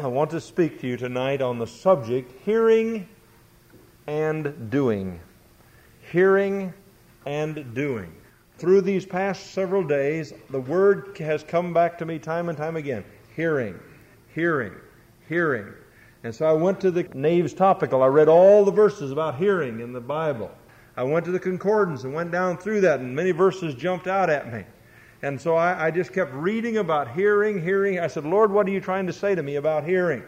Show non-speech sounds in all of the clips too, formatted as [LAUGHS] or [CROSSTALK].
I want to speak to you tonight on the subject hearing and doing. Hearing and doing. Through these past several days, the word has come back to me time and time again hearing, hearing, hearing. And so I went to the Nave's topical. I read all the verses about hearing in the Bible. I went to the concordance and went down through that, and many verses jumped out at me. And so I, I, just kept reading about hearing, hearing. I said, Lord, what are you trying to say to me about hearing?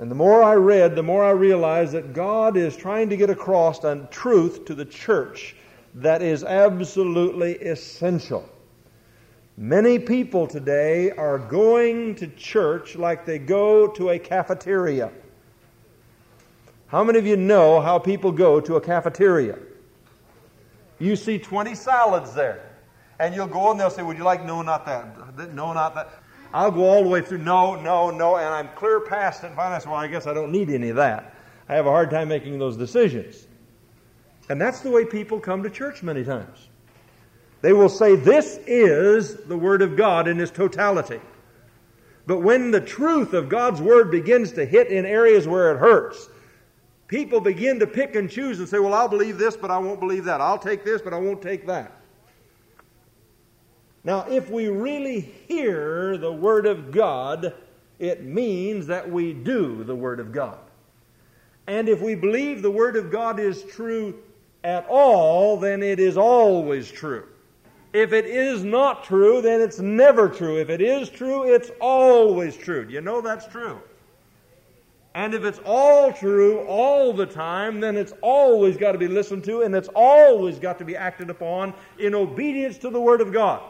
And the more I read, the more I realized that God is trying to get across a truth to the church that is absolutely essential. Many people today are going to church like they go to a cafeteria. How many of you know how people go to a cafeteria? You see 20 salads there. And you'll go and they'll say, Would you like? No, not that. No, not that. I'll go all the way through. No, no, no. And I'm clear past it. And finally, I say, Well, I guess I don't need any of that. I have a hard time making those decisions. And that's the way people come to church many times. They will say, This is the Word of God in its totality. But when the truth of God's Word begins to hit in areas where it hurts, people begin to pick and choose and say, Well, I'll believe this, but I won't believe that. I'll take this, but I won't take that. Now, if we really hear the Word of God, it means that we do the Word of God. And if we believe the Word of God is true at all, then it is always true. If it is not true, then it's never true. If it is true, it's always true. You know that's true? And if it's all true all the time, then it's always got to be listened to and it's always got to be acted upon in obedience to the Word of God.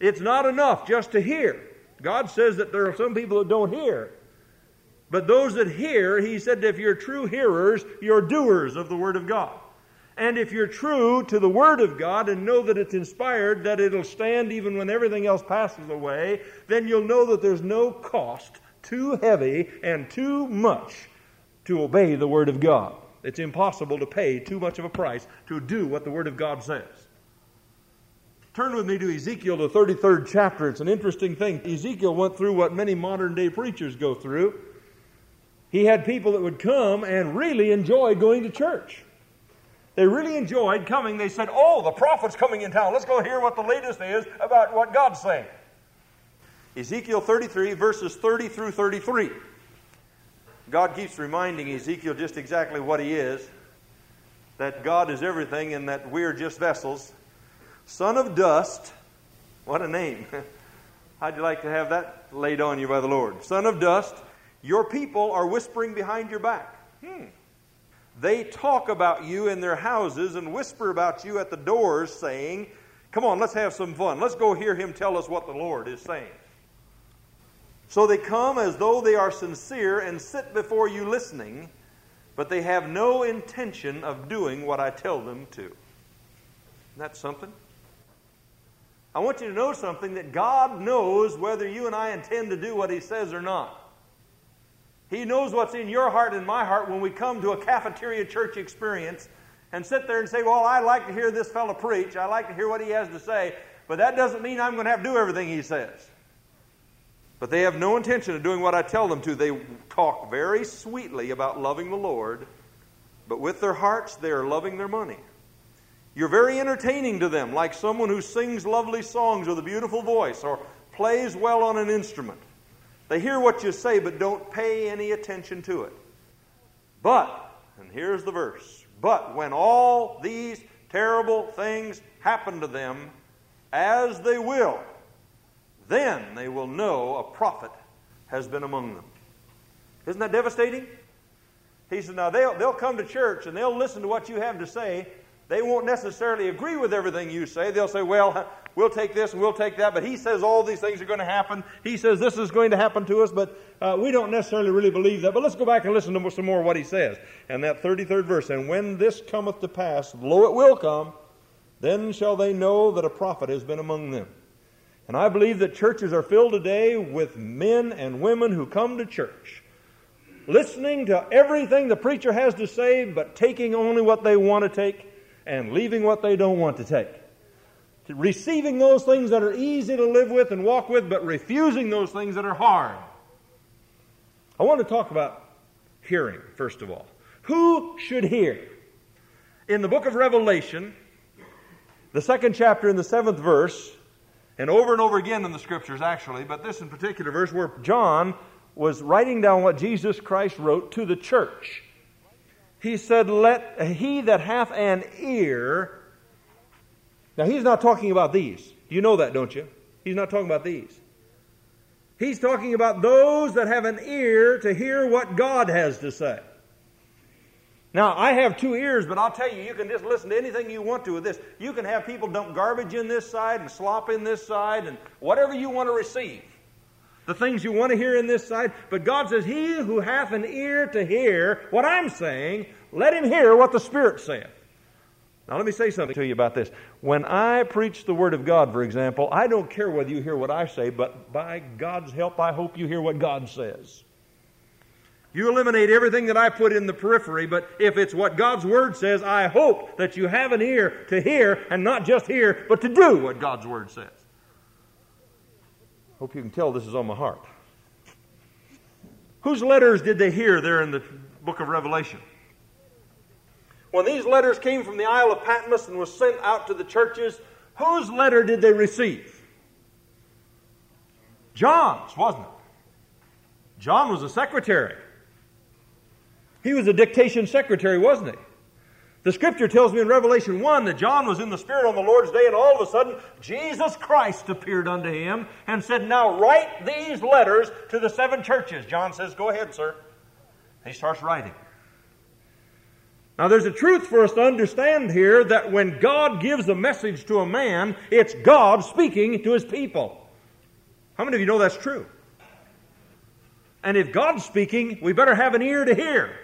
It's not enough just to hear. God says that there are some people that don't hear. But those that hear, He said, if you're true hearers, you're doers of the Word of God. And if you're true to the Word of God and know that it's inspired, that it'll stand even when everything else passes away, then you'll know that there's no cost too heavy and too much to obey the Word of God. It's impossible to pay too much of a price to do what the Word of God says. Turn with me to Ezekiel, the 33rd chapter. It's an interesting thing. Ezekiel went through what many modern day preachers go through. He had people that would come and really enjoy going to church. They really enjoyed coming. They said, Oh, the prophet's coming in town. Let's go hear what the latest is about what God's saying. Ezekiel 33, verses 30 through 33. God keeps reminding Ezekiel just exactly what he is that God is everything and that we're just vessels. Son of dust. What a name. [LAUGHS] How'd you like to have that laid on you by the Lord? Son of dust, your people are whispering behind your back. Hmm. They talk about you in their houses and whisper about you at the doors, saying, Come on, let's have some fun. Let's go hear him tell us what the Lord is saying. So they come as though they are sincere and sit before you listening, but they have no intention of doing what I tell them to. Isn't that something? I want you to know something that God knows whether you and I intend to do what He says or not. He knows what's in your heart and my heart when we come to a cafeteria church experience and sit there and say, Well, I like to hear this fellow preach. I like to hear what he has to say. But that doesn't mean I'm going to have to do everything he says. But they have no intention of doing what I tell them to. They talk very sweetly about loving the Lord, but with their hearts, they are loving their money. You're very entertaining to them, like someone who sings lovely songs with a beautiful voice or plays well on an instrument. They hear what you say, but don't pay any attention to it. But, and here's the verse, but when all these terrible things happen to them, as they will, then they will know a prophet has been among them. Isn't that devastating? He said, Now they'll, they'll come to church and they'll listen to what you have to say, they won't necessarily agree with everything you say. They'll say, well, we'll take this and we'll take that, but he says all these things are going to happen. He says this is going to happen to us, but uh, we don't necessarily really believe that. But let's go back and listen to some more of what he says. And that 33rd verse, and when this cometh to pass, lo, it will come, then shall they know that a prophet has been among them. And I believe that churches are filled today with men and women who come to church listening to everything the preacher has to say, but taking only what they want to take and leaving what they don't want to take. Receiving those things that are easy to live with and walk with, but refusing those things that are hard. I want to talk about hearing, first of all. Who should hear? In the book of Revelation, the second chapter in the seventh verse, and over and over again in the scriptures, actually, but this in particular verse where John was writing down what Jesus Christ wrote to the church. He said, Let he that hath an ear. Now, he's not talking about these. You know that, don't you? He's not talking about these. He's talking about those that have an ear to hear what God has to say. Now, I have two ears, but I'll tell you, you can just listen to anything you want to with this. You can have people dump garbage in this side and slop in this side and whatever you want to receive. The things you want to hear in this side. But God says, He who hath an ear to hear what I'm saying, let him hear what the Spirit saith. Now, let me say something to you about this. When I preach the Word of God, for example, I don't care whether you hear what I say, but by God's help, I hope you hear what God says. You eliminate everything that I put in the periphery, but if it's what God's Word says, I hope that you have an ear to hear, and not just hear, but to do what God's Word says. Hope you can tell this is on my heart. Whose letters did they hear there in the book of Revelation? When these letters came from the Isle of Patmos and was sent out to the churches, whose letter did they receive? John's, wasn't it? John was a secretary. He was a dictation secretary, wasn't he? The scripture tells me in Revelation 1 that John was in the Spirit on the Lord's day, and all of a sudden, Jesus Christ appeared unto him and said, Now write these letters to the seven churches. John says, Go ahead, sir. He starts writing. Now, there's a truth for us to understand here that when God gives a message to a man, it's God speaking to his people. How many of you know that's true? And if God's speaking, we better have an ear to hear.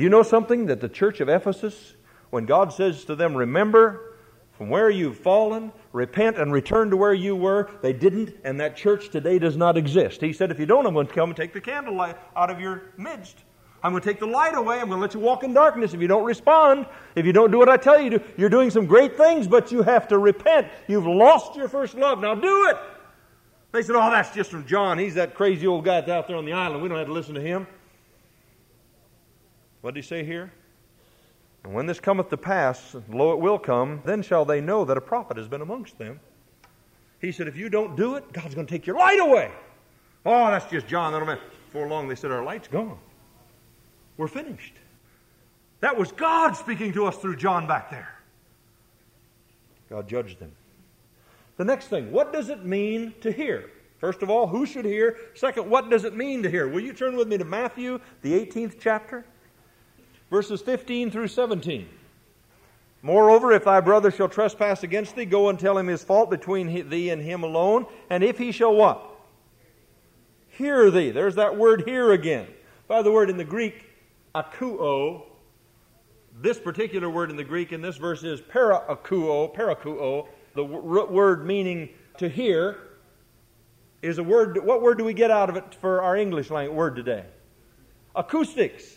Do you know something that the church of Ephesus, when God says to them, Remember from where you've fallen, repent and return to where you were, they didn't, and that church today does not exist. He said, If you don't, I'm going to come and take the candlelight out of your midst. I'm going to take the light away. I'm going to let you walk in darkness if you don't respond. If you don't do what I tell you to, you're doing some great things, but you have to repent. You've lost your first love. Now do it. They said, Oh, that's just from John. He's that crazy old guy that's out there on the island. We don't have to listen to him. What did he say here? And when this cometh to pass, lo, it will come, then shall they know that a prophet has been amongst them. He said, If you don't do it, God's going to take your light away. Oh, that's just John. Before long, they said, Our light's gone. We're finished. That was God speaking to us through John back there. God judged them. The next thing, what does it mean to hear? First of all, who should hear? Second, what does it mean to hear? Will you turn with me to Matthew, the 18th chapter, verses 15 through 17? Moreover, if thy brother shall trespass against thee, go and tell him his fault between thee and him alone. And if he shall what? Hear thee. There's that word hear again. By the word in the Greek, akuo. This particular word in the Greek in this verse is paraakuo, parakuo. The word meaning to hear is a word. What word do we get out of it for our English language word today? Acoustics.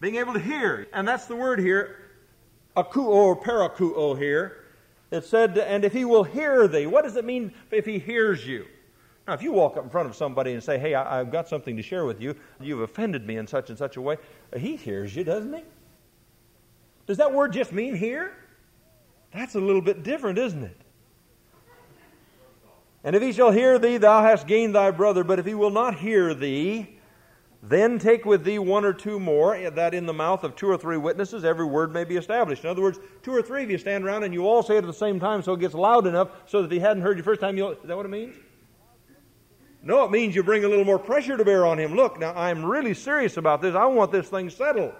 Being able to hear. And that's the word here, akuo or parakuo here. It said, and if he will hear thee. What does it mean if he hears you? Now, if you walk up in front of somebody and say, Hey, I, have got something to share with you, you've offended me in such and such a way, he hears you, doesn't he? Does that word just mean hear? That's a little bit different, isn't it? And if he shall hear thee, thou hast gained thy brother. But if he will not hear thee, then take with thee one or two more, eh, that in the mouth of two or three witnesses every word may be established. In other words, two or three of you stand around and you all say it at the same time so it gets loud enough so that he hadn't heard you first time, you'll. Is that what it means? No, it means you bring a little more pressure to bear on him. Look, now I'm really serious about this. I want this thing settled.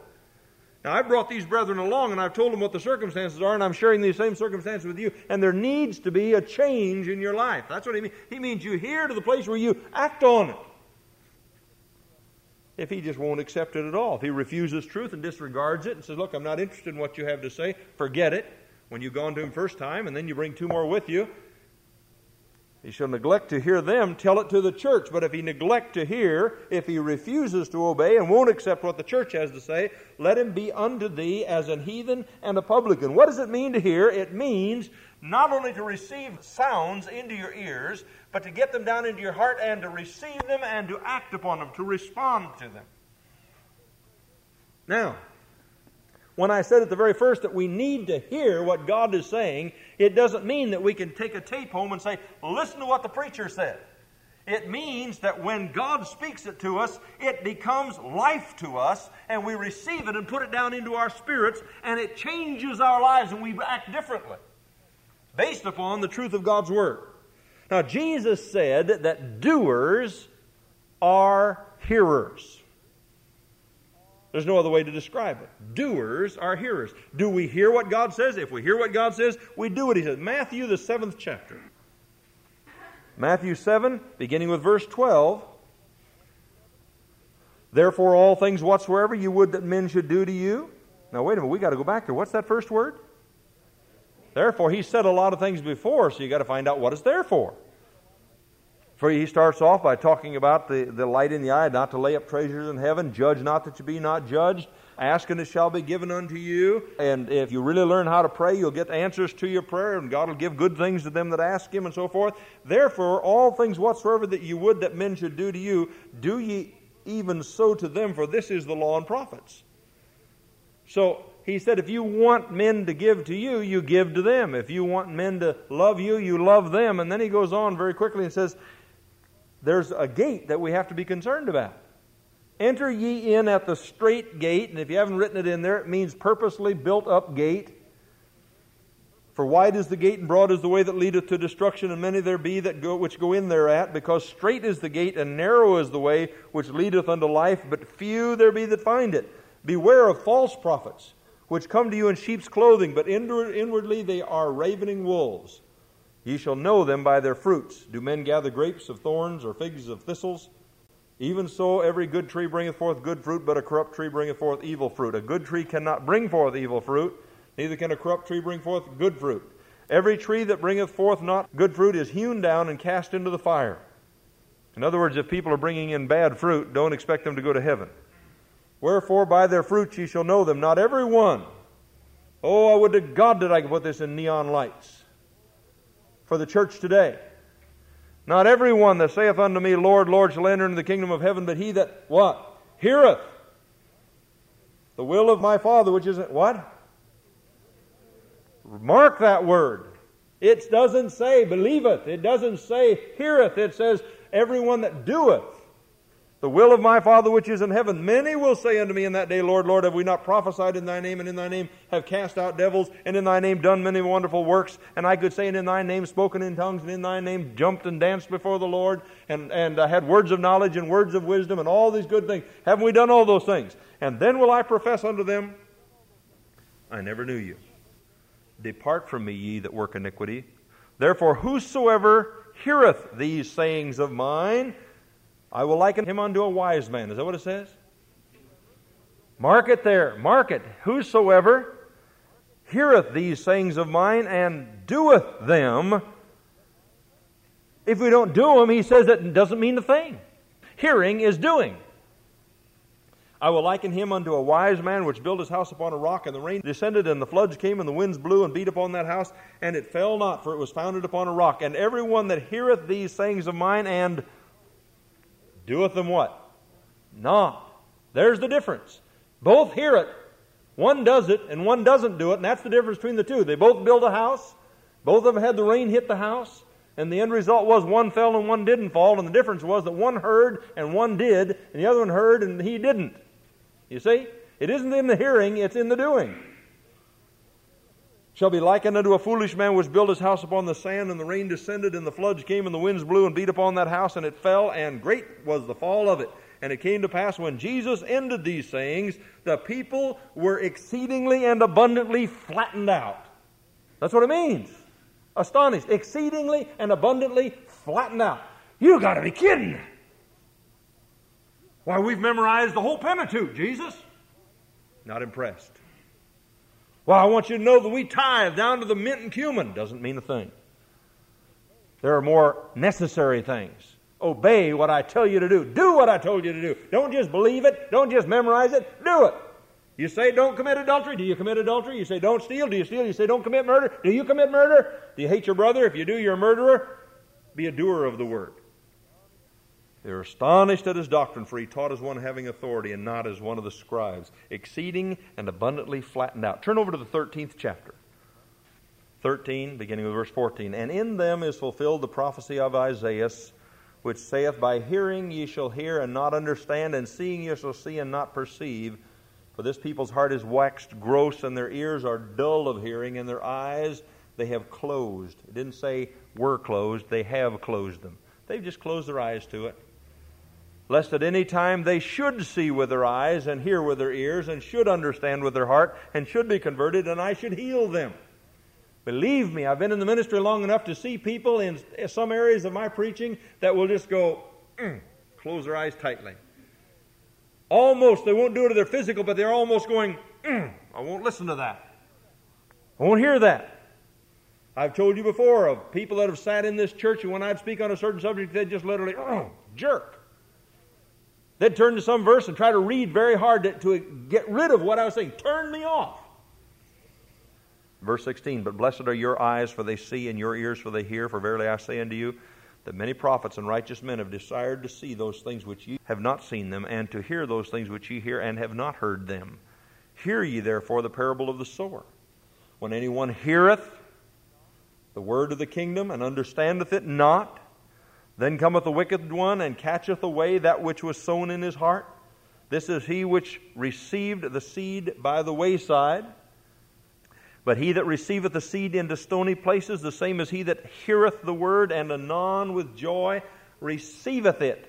Now, I've brought these brethren along and I've told them what the circumstances are, and I'm sharing these same circumstances with you, and there needs to be a change in your life. That's what he means. He means you hear to the place where you act on it. If he just won't accept it at all, if he refuses truth and disregards it and says, Look, I'm not interested in what you have to say, forget it. When you've gone to him first time and then you bring two more with you, he shall neglect to hear them, tell it to the church. But if he neglect to hear, if he refuses to obey and won't accept what the church has to say, let him be unto thee as an heathen and a publican. What does it mean to hear? It means not only to receive sounds into your ears, but to get them down into your heart and to receive them and to act upon them, to respond to them. Now, when I said at the very first that we need to hear what God is saying, it doesn't mean that we can take a tape home and say, listen to what the preacher said. It means that when God speaks it to us, it becomes life to us, and we receive it and put it down into our spirits, and it changes our lives, and we act differently based upon the truth of God's Word. Now, Jesus said that doers are hearers. There's no other way to describe it. Doers are hearers. Do we hear what God says? If we hear what God says, we do what He says. Matthew, the seventh chapter. Matthew 7, beginning with verse 12. Therefore, all things whatsoever you would that men should do to you. Now, wait a minute, we got to go back there. What's that first word? Therefore, he said a lot of things before, so you got to find out what it's there for. For he starts off by talking about the, the light in the eye, not to lay up treasures in heaven, judge not that you be not judged, ask and it shall be given unto you. And if you really learn how to pray, you'll get answers to your prayer, and God will give good things to them that ask him, and so forth. Therefore, all things whatsoever that you would that men should do to you, do ye even so to them, for this is the law and prophets. So he said, if you want men to give to you, you give to them. If you want men to love you, you love them. And then he goes on very quickly and says, there's a gate that we have to be concerned about. Enter ye in at the strait gate, and if you haven't written it in there, it means purposely built up gate. For wide is the gate and broad is the way that leadeth to destruction, and many there be that go which go in thereat, because strait is the gate and narrow is the way which leadeth unto life, but few there be that find it. Beware of false prophets, which come to you in sheep's clothing, but inwardly they are ravening wolves. Ye shall know them by their fruits. Do men gather grapes of thorns or figs of thistles? Even so, every good tree bringeth forth good fruit, but a corrupt tree bringeth forth evil fruit. A good tree cannot bring forth evil fruit, neither can a corrupt tree bring forth good fruit. Every tree that bringeth forth not good fruit is hewn down and cast into the fire. In other words, if people are bringing in bad fruit, don't expect them to go to heaven. Wherefore, by their fruits ye shall know them. Not every one. Oh, I would to God that I could put this in neon lights for the church today. Not every one that saith unto me, Lord, Lord, shall enter into the kingdom of heaven, but he that what? Heareth the will of my Father, which is what? Mark that word. It doesn't say believeth. It doesn't say heareth. It says everyone that doeth the will of my Father which is in heaven. Many will say unto me in that day, Lord, Lord, have we not prophesied in thy name, and in thy name have cast out devils, and in thy name done many wonderful works? And I could say, and in thy name spoken in tongues, and in thy name jumped and danced before the Lord, and, and uh, had words of knowledge and words of wisdom, and all these good things. Haven't we done all those things? And then will I profess unto them, I never knew you. Depart from me, ye that work iniquity. Therefore, whosoever heareth these sayings of mine, I will liken him unto a wise man. Is that what it says? Mark it there. Mark it. Whosoever heareth these sayings of mine and doeth them. If we don't do them, he says that doesn't mean a thing. Hearing is doing. I will liken him unto a wise man which built his house upon a rock, and the rain descended, and the floods came, and the winds blew and beat upon that house, and it fell not, for it was founded upon a rock. And every one that heareth these sayings of mine and doeth them what? Not. There's the difference. Both hear it. One does it and one doesn't do it, and that's the difference between the two. They both build a house. Both of them had the rain hit the house, and the end result was one fell and one didn't fall, and the difference was that one heard and one did, and the other one heard and he didn't. You see? It isn't in the hearing, it's in the doing shall be likened unto a foolish man which built his house upon the sand, and the rain descended, and the floods came, and the winds blew and beat upon that house, and it fell, and great was the fall of it. And it came to pass when Jesus ended these sayings, the people were exceedingly and abundantly flattened out. That's what it means. Astonished. Exceedingly and abundantly flattened out. You got to be kidding. Why, we've memorized the whole Pentateuch, Jesus. Not impressed. Well, I want you to know that we tithe down to the mint and cumin. Doesn't mean a thing. There are more necessary things. Obey what I tell you to do. Do what I told you to do. Don't just believe it. Don't just memorize it. Do it. You say don't commit adultery. Do you commit adultery? You say don't steal. Do you steal? You say don't commit murder. Do you commit murder? Do you hate your brother? If you do, you're a murderer. Be a doer of the word. They were astonished at his doctrine, for he taught as one having authority and not as one of the scribes, exceeding and abundantly flattened out. Turn over to the 13th chapter. 13, beginning with verse 14. And in them is fulfilled the prophecy of Isaiah, which saith, By hearing ye shall hear and not understand, and seeing ye shall see and not perceive. For this people's heart is waxed gross, and their ears are dull of hearing, and their eyes they have closed. It didn't say were closed, they have closed them. They've just closed their eyes to it. Lest at any time they should see with their eyes, and hear with their ears, and should understand with their heart, and should be converted, and I should heal them. Believe me, I've been in the ministry long enough to see people in some areas of my preaching that will just go, mm, close their eyes tightly. Almost, they won't do it to their physical, but they're almost going, mm, I won't listen to that. I won't hear that. I've told you before of people that have sat in this church, and when I'd speak on a certain subject, they'd just literally mm, jerk. They'd turn to some verse and try to read very hard to, to get rid of what I was saying. Turn me off. Verse 16, But blessed are your eyes, for they see, and your ears, for they hear. For verily I say unto you, that many prophets and righteous men have desired to see those things which ye have not seen them, and to hear those things which ye hear and have not heard them. Hear ye therefore the parable of the sower. When anyone heareth the word of the kingdom and understandeth it not, then cometh the wicked one and catcheth away that which was sown in his heart. This is he which received the seed by the wayside. But he that receiveth the seed into stony places, the same as he that heareth the word, and anon with joy receiveth it.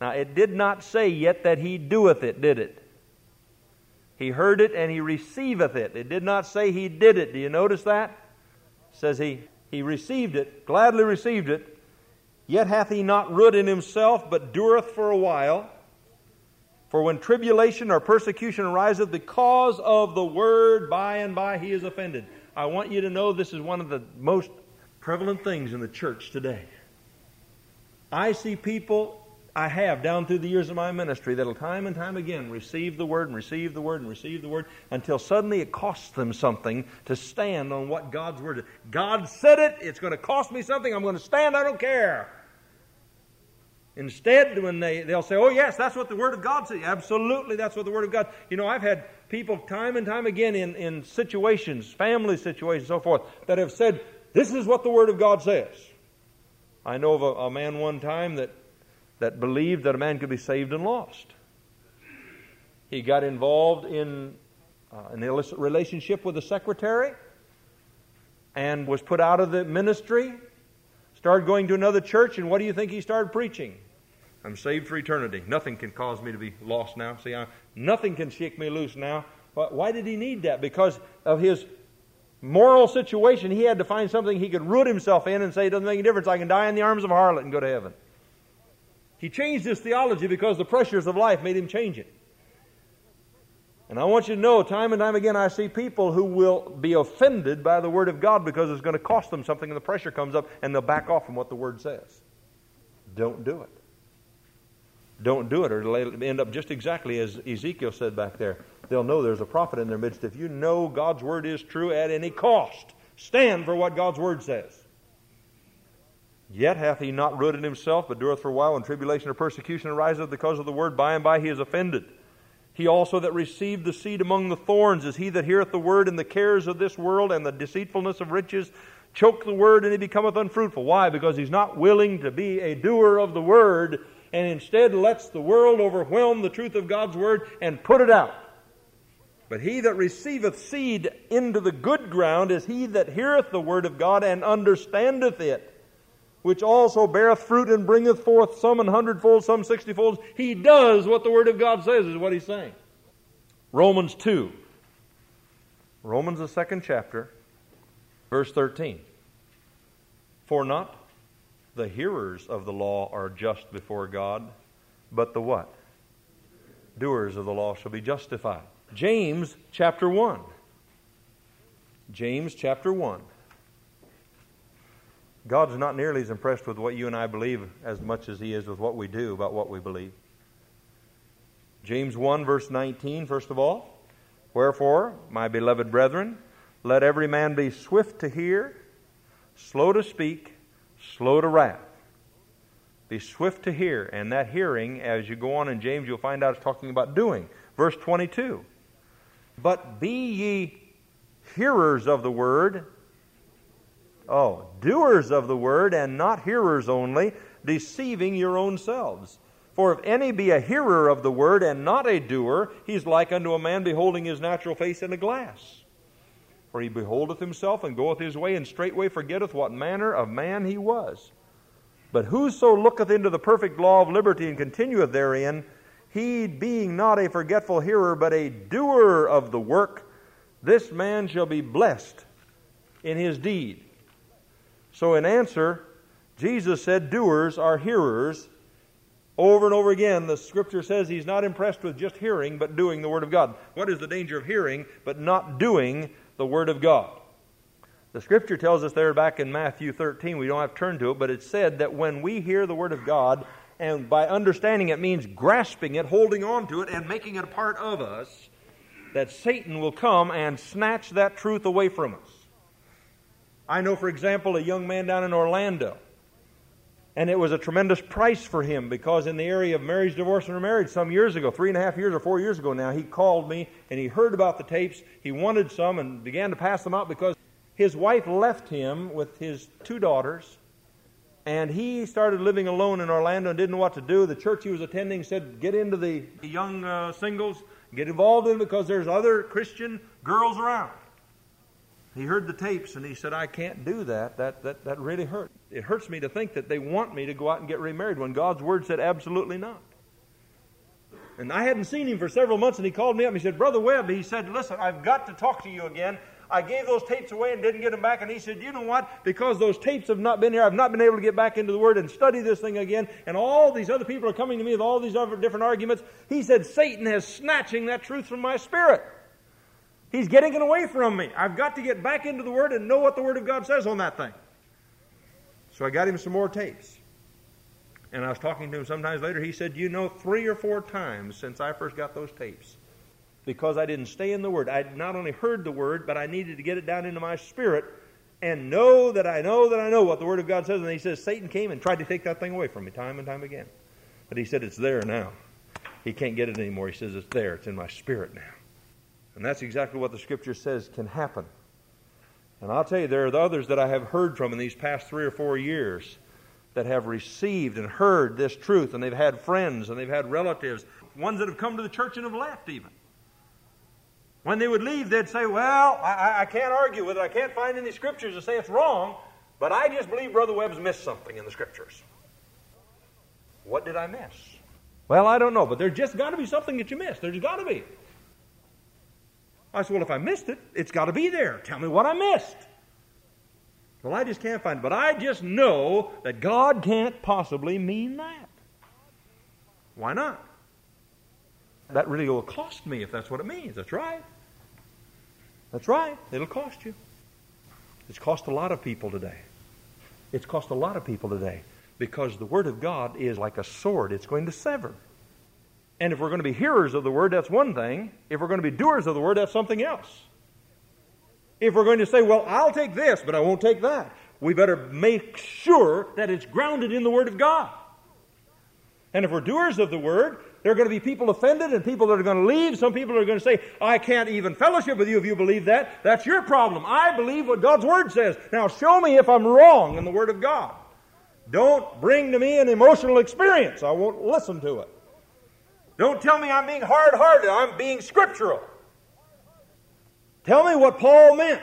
Now, it did not say yet that he doeth it, did it? He heard it and he receiveth it. It did not say he did it. Do you notice that? It says he, he received it, gladly received it. Yet hath he not root in himself, but dureth for a while. For when tribulation or persecution ariseth because of the word, by and by he is offended. I want you to know this is one of the most prevalent things in the church today. I see people, I have down through the years of my ministry, that'll time and time again receive the word and receive the word and receive the word until suddenly it costs them something to stand on what God's word is. God said it, it's going to cost me something, I'm going to stand, I don't care. Instead, when they, they'll say, oh, yes, that's what the Word of God says. Absolutely, that's what the Word of God. You know, I've had people time and time again in, in situations, family situations, so forth, that have said, this is what the Word of God says. I know of a, a man one time that, that believed that a man could be saved and lost. He got involved in uh, an illicit relationship with a secretary and was put out of the ministry started going to another church, and what do you think he started preaching? I'm saved for eternity. Nothing can cause me to be lost now. See, I, nothing can shake me loose now. Why did he need that? Because of his moral situation, he had to find something he could root himself in and say, it doesn't make any difference. I can die in the arms of a harlot and go to heaven. He changed his theology because the pressures of life made him change it. And I want you to know, time and time again, I see people who will be offended by the Word of God because it's going to cost them something and the pressure comes up and they'll back off from what the Word says. Don't do it don't do it, or it'll end up just exactly as Ezekiel said back there. They'll know there's a prophet in their midst. If you know God's word is true at any cost, stand for what God's word says. Yet hath he not rooted himself, but dureth for a while, when tribulation or persecution ariseth because of the word, by and by he is offended. He also that received the seed among the thorns is he that heareth the word, and the cares of this world and the deceitfulness of riches choke the word, and he becometh unfruitful. Why? Because he's not willing to be a doer of the word and instead lets the world overwhelm the truth of God's word and put it out. But he that receiveth seed into the good ground is he that heareth the word of God and understandeth it, which also beareth fruit and bringeth forth some an hundredfold, some sixtyfold. He does what the word of God says, is what he's saying. Romans 2. Romans, the second chapter, verse 13. For not the hearers of the law are just before God, but the what? Doers of the law shall be justified. James chapter 1. James chapter 1. God's not nearly as impressed with what you and I believe as much as He is with what we do about what we believe. James 1, verse 19, first of all. Wherefore, my beloved brethren, let every man be swift to hear, slow to speak, slow to wrath. Be swift to hear. And that hearing, as you go on in James, you'll find out it's talking about doing. Verse 22. But be ye hearers of the word. Oh, doers of the word, and not hearers only, deceiving your own selves. For if any be a hearer of the word and not a doer, he's like unto a man beholding his natural face in a glass. For he beholdeth himself and goeth his way, and straightway forgetteth what manner of man he was. But whoso looketh into the perfect law of liberty and continueth therein, he being not a forgetful hearer, but a doer of the work, this man shall be blessed in his deed. So, in answer, Jesus said, Doers are hearers over and over again, the scripture says he's not impressed with just hearing, but doing the Word of God. What is the danger of hearing, but not doing the Word of God? The scripture tells us there back in Matthew 13, we don't have to turn to it, but it said that when we hear the Word of God, and by understanding it means grasping it, holding on to it, and making it a part of us, that Satan will come and snatch that truth away from us. I know, for example, a young man down in Orlando and it was a tremendous price for him because in the area of marriage, divorce, and remarriage some years ago, three and a half years or four years ago now, he called me and he heard about the tapes. He wanted some and began to pass them out because his wife left him with his two daughters. And he started living alone in Orlando and didn't know what to do. The church he was attending said, Get into the young uh, singles, get involved in because there's other Christian girls around. He heard the tapes and he said, I can't do that. That, that, that really hurt. It hurts me to think that they want me to go out and get remarried when God's word said absolutely not. And I hadn't seen him for several months and he called me up and he said, Brother Webb, he said, Listen, I've got to talk to you again. I gave those tapes away and didn't get them back. And he said, You know what? Because those tapes have not been here, I've not been able to get back into the Word and study this thing again. And all these other people are coming to me with all these other different arguments. He said, Satan is snatching that truth from my spirit. He's getting it away from me. I've got to get back into the Word and know what the Word of God says on that thing. So I got him some more tapes. And I was talking to him sometimes later. He said, You know, three or four times since I first got those tapes, because I didn't stay in the Word, I not only heard the Word, but I needed to get it down into my spirit and know that I know that I know what the Word of God says. And he says, Satan came and tried to take that thing away from me time and time again. But he said, It's there now. He can't get it anymore. He says, It's there. It's in my spirit now. And that's exactly what the Scripture says can happen. And I'll tell you, there are others that I have heard from in these past three or four years that have received and heard this truth, and they've had friends and they've had relatives, ones that have come to the church and have left even. When they would leave, they'd say, Well, I, I can't argue with it. I can't find any scriptures to say it's wrong, but I just believe Brother Webb's missed something in the scriptures. What did I miss? Well, I don't know, but there's just got to be something that you missed. There's got to be. I said, Well, if I missed it, it's got to be there. Tell me what I missed. Well, I just can't find it. But I just know that God can't possibly mean that. Why not? That really will cost me if that's what it means. That's right. That's right. It'll cost you. It's cost a lot of people today. It's cost a lot of people today because the Word of God is like a sword, it's going to sever. And if we're going to be hearers of the word, that's one thing. If we're going to be doers of the word, that's something else. If we're going to say, well, I'll take this, but I won't take that, we better make sure that it's grounded in the word of God. And if we're doers of the word, there are going to be people offended and people that are going to leave. Some people are going to say, I can't even fellowship with you if you believe that. That's your problem. I believe what God's word says. Now show me if I'm wrong in the word of God. Don't bring to me an emotional experience. I won't listen to it. Don't tell me I'm being hard hearted. I'm being scriptural. Tell me what Paul meant.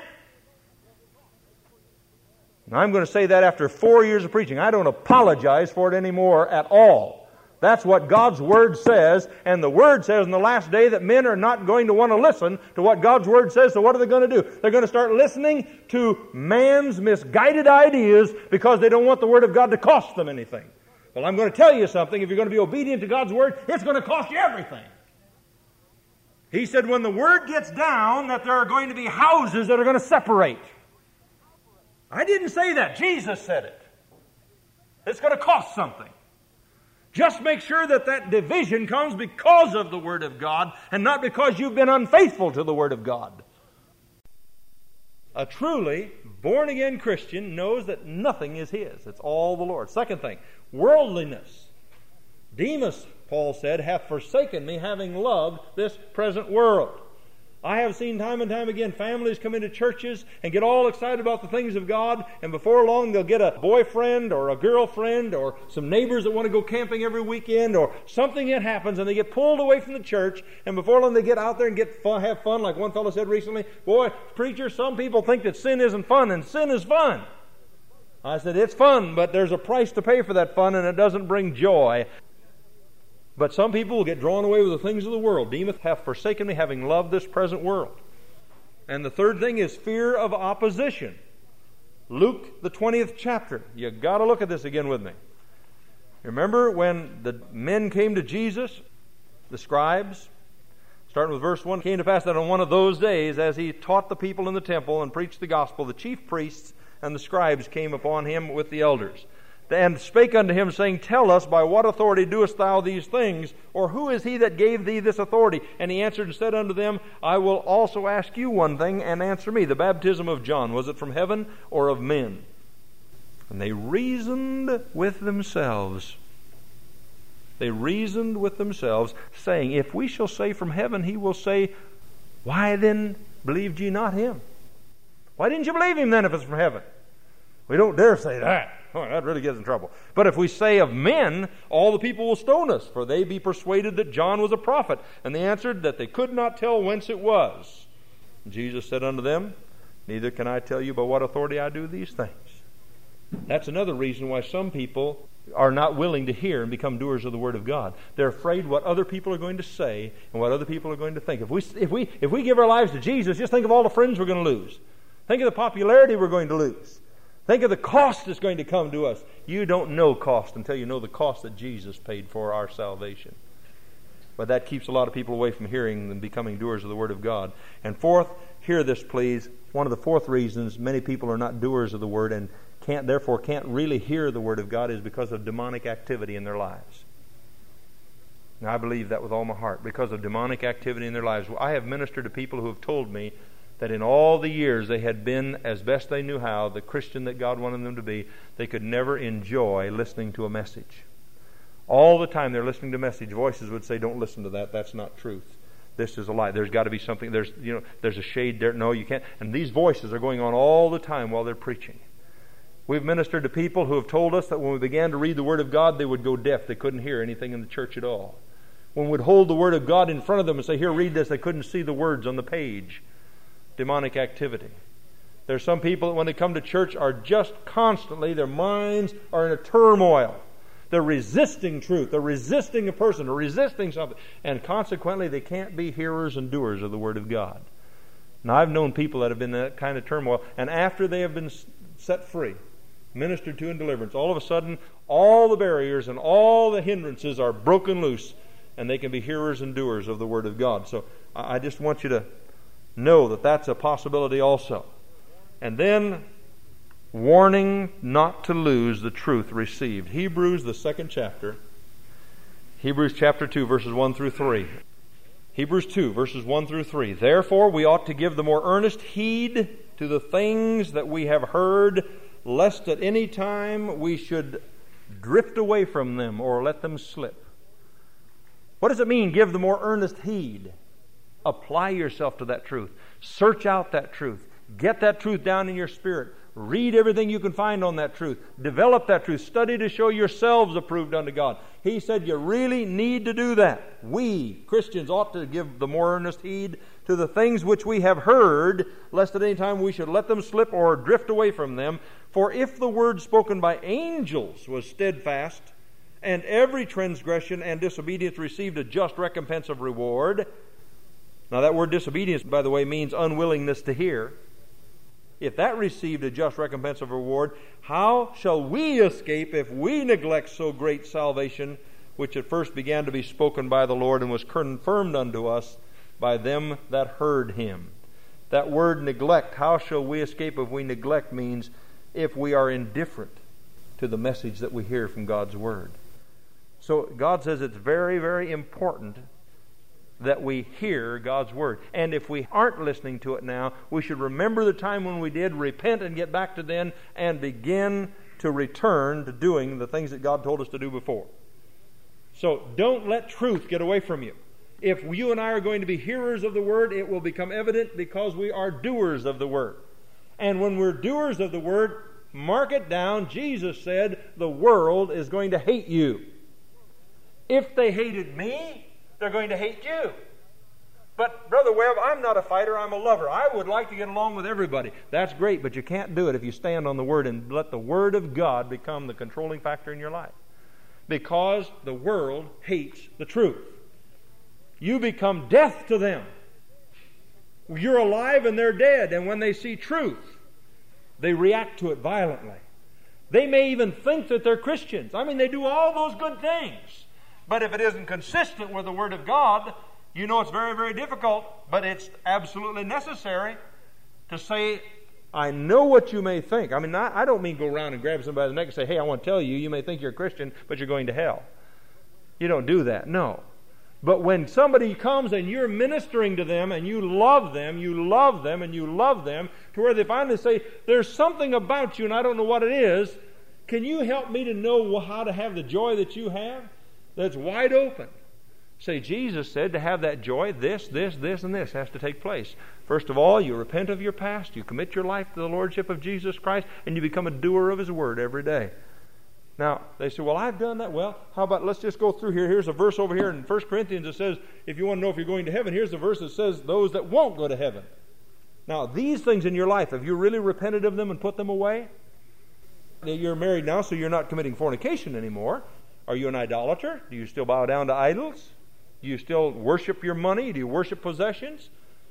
Now, I'm going to say that after four years of preaching. I don't apologize for it anymore at all. That's what God's Word says, and the Word says in the last day that men are not going to want to listen to what God's Word says, so what are they going to do? They're going to start listening to man's misguided ideas because they don't want the Word of God to cost them anything. Well, I'm going to tell you something. If you're going to be obedient to God's word, it's going to cost you everything. He said, when the word gets down, that there are going to be houses that are going to separate. I didn't say that. Jesus said it. It's going to cost something. Just make sure that that division comes because of the Word of God and not because you've been unfaithful to the Word of God. A truly born again Christian knows that nothing is his, it's all the Lord. Second thing, worldliness. Demas, Paul said, hath forsaken me, having loved this present world. I have seen time and time again families come into churches and get all excited about the things of God, and before long they'll get a boyfriend or a girlfriend or some neighbors that want to go camping every weekend or something that happens, and they get pulled away from the church, and before long they get out there and get fun, have fun, like one fellow said recently. Boy, preacher, some people think that sin isn't fun, and sin is fun. I said, it's fun, but there's a price to pay for that fun, and it doesn't bring joy. But some people will get drawn away with the things of the world. Demas hath forsaken me, having loved this present world. And the third thing is fear of opposition. Luke, the 20th chapter. You got to look at this again with me. Remember when the men came to Jesus, the scribes, starting with verse 1, came to pass that on one of those days, as he taught the people in the temple and preached the gospel, the chief priests and the scribes came upon him with the elders and spake unto him, saying, Tell us, by what authority doest thou these things? Or who is he that gave thee this authority? And he answered and said unto them, I will also ask you one thing, and answer me. The baptism of John, was it from heaven or of men? And they reasoned with themselves. They reasoned with themselves, saying, If we shall say from heaven, he will say, Why then believed ye not him? Why didn't you believe him then if it's from heaven? We don't dare say that. Oh, that really gets in trouble. But if we say of men, all the people will stone us, for they be persuaded that John was a prophet. And they answered that they could not tell whence it was. Jesus said unto them, Neither can I tell you by what authority I do these things. That's another reason why some people are not willing to hear and become doers of the Word of God. They're afraid what other people are going to say and what other people are going to think. If we, if we, if we give our lives to Jesus, just think of all the friends we're going to lose. Think of the popularity we're going to lose. Think of the cost that's going to come to us. You don't know cost until you know the cost that Jesus paid for our salvation. But that keeps a lot of people away from hearing and becoming doers of the Word of God. And fourth, hear this please. One of the fourth reasons many people are not doers of the Word and can't therefore can't really hear the Word of God is because of demonic activity in their lives. Now I believe that with all my heart because of demonic activity in their lives. I have ministered to people who have told me that in all the years they had been, as best they knew how, the Christian that God wanted them to be, they could never enjoy listening to a message. All the time they're listening to message, voices would say, Don't listen to that, that's not truth. This is a lie. There's got to be something, there's you know, there's a shade there. No, you can't. And these voices are going on all the time while they're preaching. We've ministered to people who have told us that when we began to read the Word of God, they would go deaf. They couldn't hear anything in the church at all. When we'd hold the Word of God in front of them and say, Here, read this, they couldn't see the words on the page demonic activity. There are some people that when they come to church are just constantly, their minds are in a turmoil. They're resisting truth. They're resisting a person. They're resisting something. And consequently, they can't be hearers and doers of the Word of God. Now, I've known people that have been in that kind of turmoil, and after they have been set free, ministered to in deliverance, all of a sudden, all the barriers and all the hindrances are broken loose, and they can be hearers and doers of the Word of God. So I just want you to know that that's a possibility also. And then, warning not to lose the truth received. Hebrews, the second chapter, Hebrews chapter 2, verses 1 through 3. Hebrews 2, verses 1 through 3. Therefore, we ought to give the more earnest heed to the things that we have heard, lest at any time we should drift away from them or let them slip. What does it mean, give the more earnest heed? Apply yourself to that truth. Search out that truth. Get that truth down in your spirit. Read everything you can find on that truth. Develop that truth. Study to show yourselves approved unto God. He said you really need to do that. We, Christians, ought to give the more earnest heed to the things which we have heard, lest at any time we should let them slip or drift away from them. For if the word spoken by angels was steadfast, and every transgression and disobedience received a just recompense of reward, now, that word disobedience, by the way, means unwillingness to hear. If that received a just recompense of reward, how shall we escape if we neglect so great salvation, which at first began to be spoken by the Lord and was confirmed unto us by them that heard him? That word neglect, how shall we escape if we neglect, means if we are indifferent to the message that we hear from God's Word. So God says it's very, very important that we hear God's Word. And if we aren't listening to it now, we should remember the time when we did, repent and get back to then, and begin to return to doing the things that God told us to do before. So don't let truth get away from you. If you and I are going to be hearers of the Word, it will become evident because we are doers of the Word. And when we're doers of the Word, mark it down, Jesus said, the world is going to hate you. If they hated me, they're going to hate you. But, Brother Webb, I'm not a fighter, I'm a lover. I would like to get along with everybody. That's great, but you can't do it if you stand on the Word and let the Word of God become the controlling factor in your life. Because the world hates the truth. You become death to them. You're alive and they're dead, and when they see truth, they react to it violently. They may even think that they're Christians. I mean, they do all those good things. But if it isn't consistent with the Word of God, you know it's very, very difficult, but it's absolutely necessary to say, I know what you may think. I mean, I, don't mean go around and grab somebody by the neck and say, hey, I want to tell you, you may think you're a Christian, but you're going to hell. You don't do that. No. But when somebody comes and you're ministering to them and you love them, you love them and you love them, to where they finally say, There's something about you and I don't know what it is. Can you help me to know how to have the joy that you have? That's wide open. Say, Jesus said to have that joy, this, this, this, and this has to take place. First of all, you repent of your past, you commit your life to the Lordship of Jesus Christ, and you become a doer of His Word every day. Now, they say, Well, I've done that. Well, how about let's just go through here. Here's a verse over here in 1 Corinthians that says, If you want to know if you're going to heaven, here's the verse that says, Those that won't go to heaven. Now, these things in your life, have you really repented of them and put them away? You're married now, so you're not committing fornication anymore. Are you an idolater? Do you still bow down to idols? Do you still worship your money? Do you worship possessions?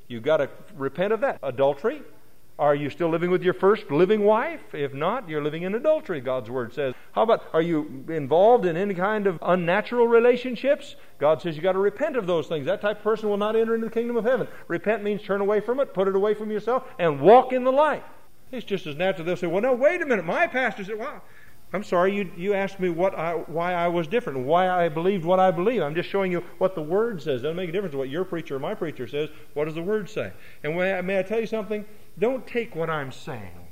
You've got to repent of that. Adultery. Are you still living with your first living wife? If not, you're living in adultery, God's Word says. How about, are you involved in any kind of unnatural relationships? God says you got to repent of those things. That type of person will not enter into the kingdom of heaven. Repent means turn away from it, put it away from yourself, and walk in the light. It's just as natural. They'll say, well, no, wait a minute. My pastor said, well, I'm sorry, you, you asked me what I, why I was different, why I believed what I believe. I'm just showing you what the Word says. It doesn't make a difference what your preacher or my preacher says. What does the Word say? And when, may I tell you something? Don't take what I'm saying.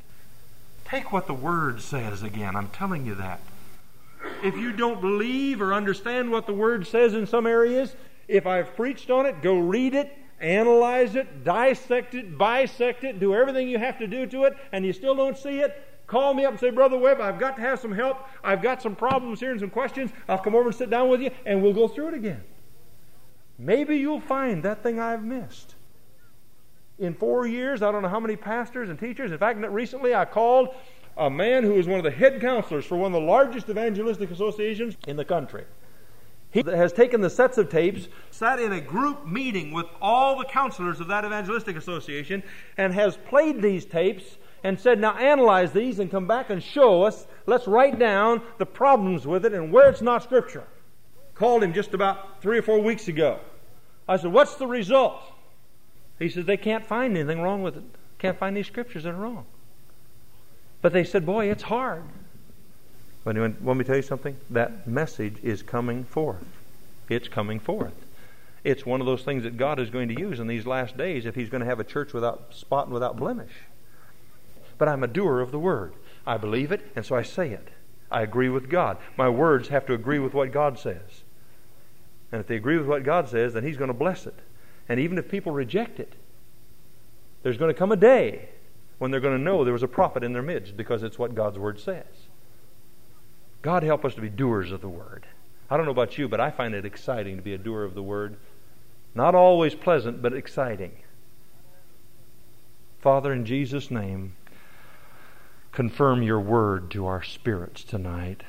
Take what the Word says again. I'm telling you that. If you don't believe or understand what the Word says in some areas, if I've preached on it, go read it, analyze it, dissect it, bisect it, do everything you have to do to it, and you still don't see it, Call me up and say, Brother Webb, I've got to have some help. I've got some problems here and some questions. I'll come over and sit down with you and we'll go through it again. Maybe you'll find that thing I've missed. In four years, I don't know how many pastors and teachers. In fact, recently I called a man who is one of the head counselors for one of the largest evangelistic associations in the country. He has taken the sets of tapes, sat in a group meeting with all the counselors of that evangelistic association, and has played these tapes and said, Now analyze these and come back and show us. Let's write down the problems with it and where it's not Scripture. Called him just about three or four weeks ago. I said, What's the result? He says, They can't find anything wrong with it. Can't find these scriptures that are wrong. But they said, Boy, it's hard. But let me tell you something? That message is coming forth. It's coming forth. It's one of those things that God is going to use in these last days if He's going to have a church without spot and without blemish but I'm a doer of the word. I believe it, and so I say it. I agree with God. My words have to agree with what God says. And if they agree with what God says, then He's going to bless it. And even if people reject it, there's going to come a day when they're going to know there was a prophet in their midst because it's what God's Word says. God help us to be doers of the Word. I don't know about you, but I find it exciting to be a doer of the Word. Not always pleasant, but exciting. Father, in Jesus' name, confirm your word to our spirits tonight.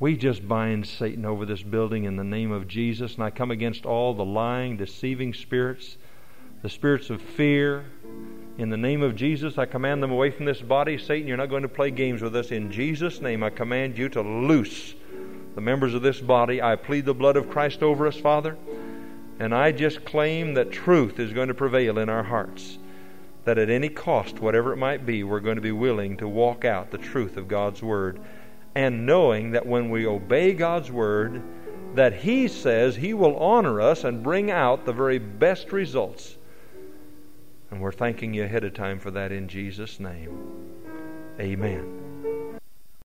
We just bind Satan over this building in the name of Jesus, and I come against all the lying, deceiving spirits, the spirits of fear. In the name of Jesus, I command them away from this body. Satan, you're not going to play games with us. In Jesus' name, I command you to loose the members of this body. I plead the blood of Christ over us, Father, and I just claim that truth is going to prevail in our hearts that at any cost, whatever it might be, we're going to be willing to walk out the truth of God's Word. And knowing that when we obey God's Word, that He says He will honor us and bring out the very best results. And we're thanking you ahead of time for that in Jesus' name. Amen.